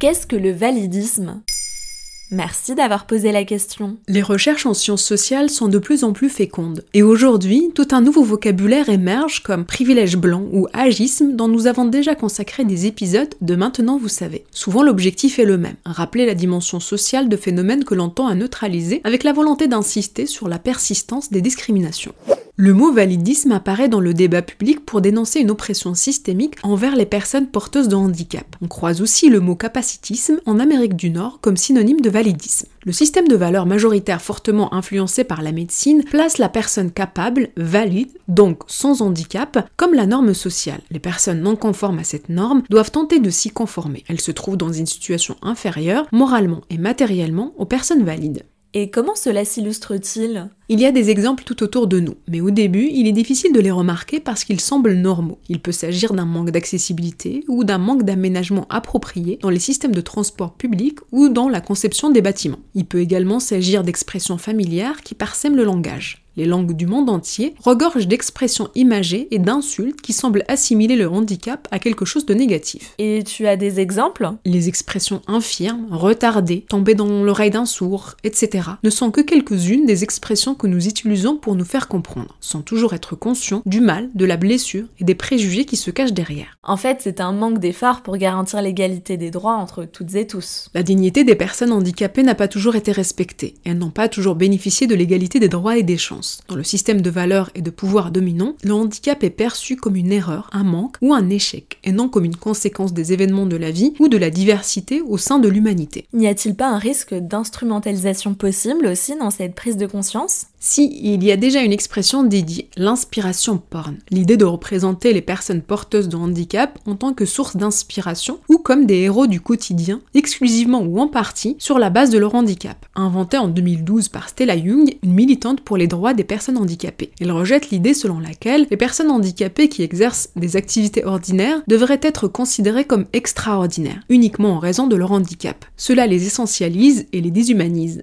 Qu'est-ce que le validisme? Merci d'avoir posé la question. Les recherches en sciences sociales sont de plus en plus fécondes. Et aujourd'hui, tout un nouveau vocabulaire émerge comme privilège blanc ou agisme dont nous avons déjà consacré des épisodes de Maintenant vous savez. Souvent l'objectif est le même, rappeler la dimension sociale de phénomènes que l'on tend à neutraliser avec la volonté d'insister sur la persistance des discriminations. Le mot validisme apparaît dans le débat public pour dénoncer une oppression systémique envers les personnes porteuses de handicap. On croise aussi le mot capacitisme en Amérique du Nord comme synonyme de validisme. Le système de valeurs majoritaire fortement influencé par la médecine place la personne capable, valide, donc sans handicap, comme la norme sociale. Les personnes non conformes à cette norme doivent tenter de s'y conformer. Elles se trouvent dans une situation inférieure, moralement et matériellement, aux personnes valides. Et comment cela s'illustre-t-il? Il y a des exemples tout autour de nous, mais au début, il est difficile de les remarquer parce qu'ils semblent normaux. Il peut s'agir d'un manque d'accessibilité ou d'un manque d'aménagement approprié dans les systèmes de transport public ou dans la conception des bâtiments. Il peut également s'agir d'expressions familières qui parsèment le langage les langues du monde entier, regorgent d'expressions imagées et d'insultes qui semblent assimiler le handicap à quelque chose de négatif. Et tu as des exemples? Les expressions infirmes, retardées, tomber dans l'oreille d'un sourd, etc. ne sont que quelques-unes des expressions que nous utilisons pour nous faire comprendre, sans toujours être conscients du mal, de la blessure et des préjugés qui se cachent derrière. En fait, c'est un manque d'effort pour garantir l'égalité des droits entre toutes et tous. La dignité des personnes handicapées n'a pas toujours été respectée. Elles n'ont pas toujours bénéficié de l'égalité des droits et des chances. Dans le système de valeurs et de pouvoir dominant, le handicap est perçu comme une erreur, un manque ou un échec, et non comme une conséquence des événements de la vie ou de la diversité au sein de l'humanité. N'y a-t-il pas un risque d'instrumentalisation possible aussi dans cette prise de conscience? Si, il y a déjà une expression dédiée, l'inspiration porn. L'idée de représenter les personnes porteuses de handicap en tant que source d'inspiration ou comme des héros du quotidien, exclusivement ou en partie sur la base de leur handicap. Inventée en 2012 par Stella Young, une militante pour les droits des personnes handicapées. Elle rejette l'idée selon laquelle les personnes handicapées qui exercent des activités ordinaires devraient être considérées comme extraordinaires, uniquement en raison de leur handicap. Cela les essentialise et les déshumanise.